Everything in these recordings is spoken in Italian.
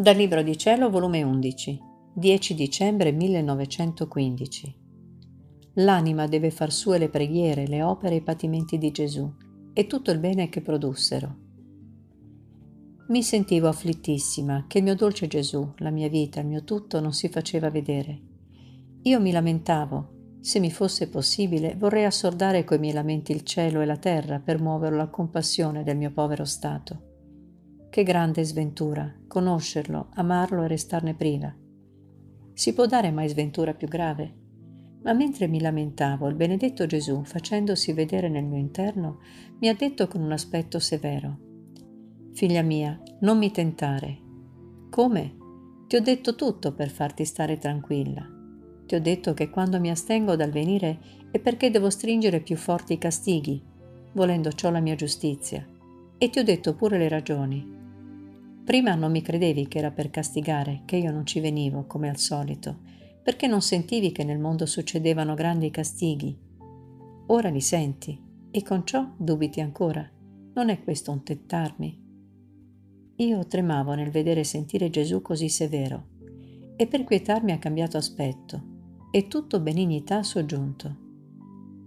Dal Libro di Cielo, volume 11, 10 dicembre 1915. L'anima deve far sue le preghiere, le opere e i patimenti di Gesù e tutto il bene che produssero. Mi sentivo afflittissima che il mio dolce Gesù, la mia vita, il mio tutto non si faceva vedere. Io mi lamentavo. Se mi fosse possibile, vorrei assordare coi miei lamenti il cielo e la terra per muoverlo alla compassione del mio povero stato. Che grande sventura, conoscerlo, amarlo e restarne priva. Si può dare mai sventura più grave? Ma mentre mi lamentavo, il benedetto Gesù, facendosi vedere nel mio interno, mi ha detto con un aspetto severo, Figlia mia, non mi tentare. Come? Ti ho detto tutto per farti stare tranquilla. Ti ho detto che quando mi astengo dal venire è perché devo stringere più forti i castighi, volendo ciò la mia giustizia. E ti ho detto pure le ragioni. Prima non mi credevi che era per castigare, che io non ci venivo, come al solito, perché non sentivi che nel mondo succedevano grandi castighi. Ora li senti e con ciò dubiti ancora. Non è questo un tettarmi? Io tremavo nel vedere e sentire Gesù così severo e per quietarmi ha cambiato aspetto e tutto benignità soggiunto.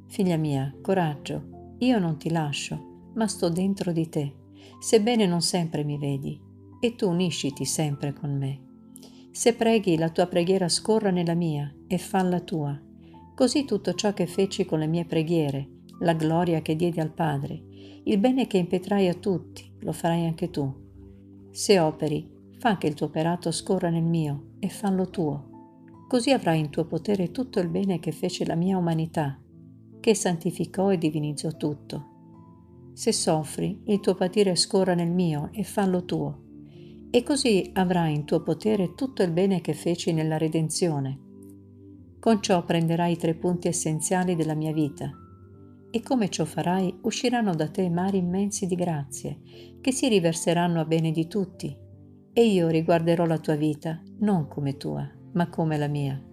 Figlia mia, coraggio, io non ti lascio, ma sto dentro di te, sebbene non sempre mi vedi e tu unisciti sempre con me. Se preghi, la tua preghiera scorra nella mia e falla tua. Così tutto ciò che feci con le mie preghiere, la gloria che diedi al Padre, il bene che impetrai a tutti, lo farai anche tu. Se operi, fa che il tuo operato scorra nel mio e fallo tuo. Così avrai in tuo potere tutto il bene che fece la mia umanità, che santificò e divinizzò tutto. Se soffri, il tuo patire scorra nel mio e fallo tuo e così avrai in tuo potere tutto il bene che feci nella redenzione. Con ciò prenderai i tre punti essenziali della mia vita e come ciò farai usciranno da te mari immensi di grazie che si riverseranno a bene di tutti e io riguarderò la tua vita non come tua, ma come la mia.